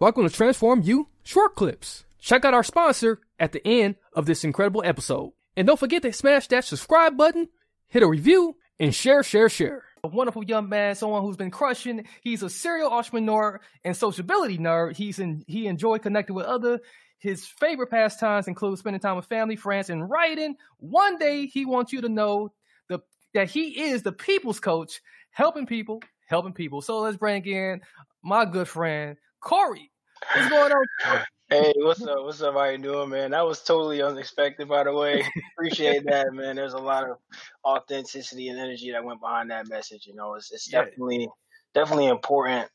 Welcome to Transform You Short Clips. Check out our sponsor at the end of this incredible episode. And don't forget to smash that subscribe button, hit a review, and share, share, share. A wonderful young man, someone who's been crushing. He's a serial entrepreneur and sociability nerd. He's in, he enjoyed connecting with other. His favorite pastimes include spending time with family, friends, and writing. One day, he wants you to know the, that he is the people's coach, helping people, helping people. So let's bring in my good friend, Corey. What's going on? Hey, what's up? What's up? How you doing, man? That was totally unexpected, by the way. Appreciate that, man. There's a lot of authenticity and energy that went behind that message. You know, it's, it's Yeah. definitely definitely important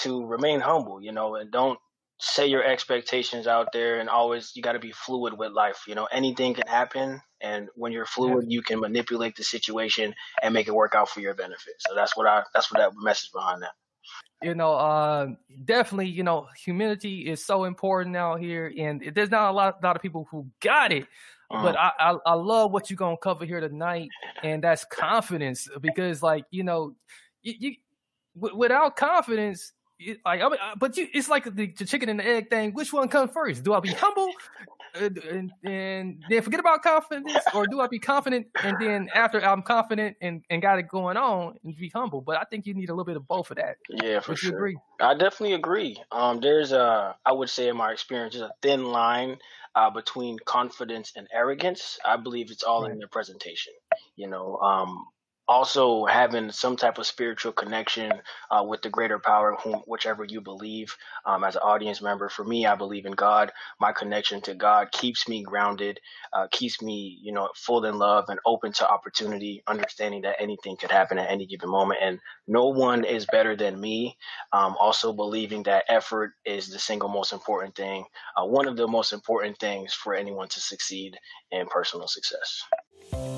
to remain humble. You know, and don't say your expectations out there. And always, you got to be fluid with life. You know, anything can happen, and when you're fluid, you can manipulate the situation and make it work out for your benefit. So that's what I. That's what that message behind that. You know, uh, definitely, you know, humility is so important out here, and there's not a lot, lot of people who got it. But Uh-huh. I, I, I love what you're gonna cover here tonight, and that's confidence. Because, like, you know, you, you w- without confidence, like, I mean, uh, but you, it's like the, the chicken and the egg thing. Which one comes first? Do I be humble and, and, then forget about confidence, or do I be confident and then after I'm confident and, and got it going on and be humble? But I think you need a little bit of both of that. Yeah, for Would sure. agree? I definitely agree. Um, there's a, I would say in my experience, there's a thin line uh, between confidence and arrogance. I believe it's all in the presentation. You know, um, also having some type of spiritual connection uh, with the greater power, whom, whichever you believe. Um, as an audience member, for me, I believe in God. My connection to God keeps me grounded, uh, keeps me, you know, full in love and open to opportunity, understanding that anything could happen at any given moment, and no one is better than me um, also believing that effort is the single most important thing, uh, one of the most important things for anyone to succeed in personal success.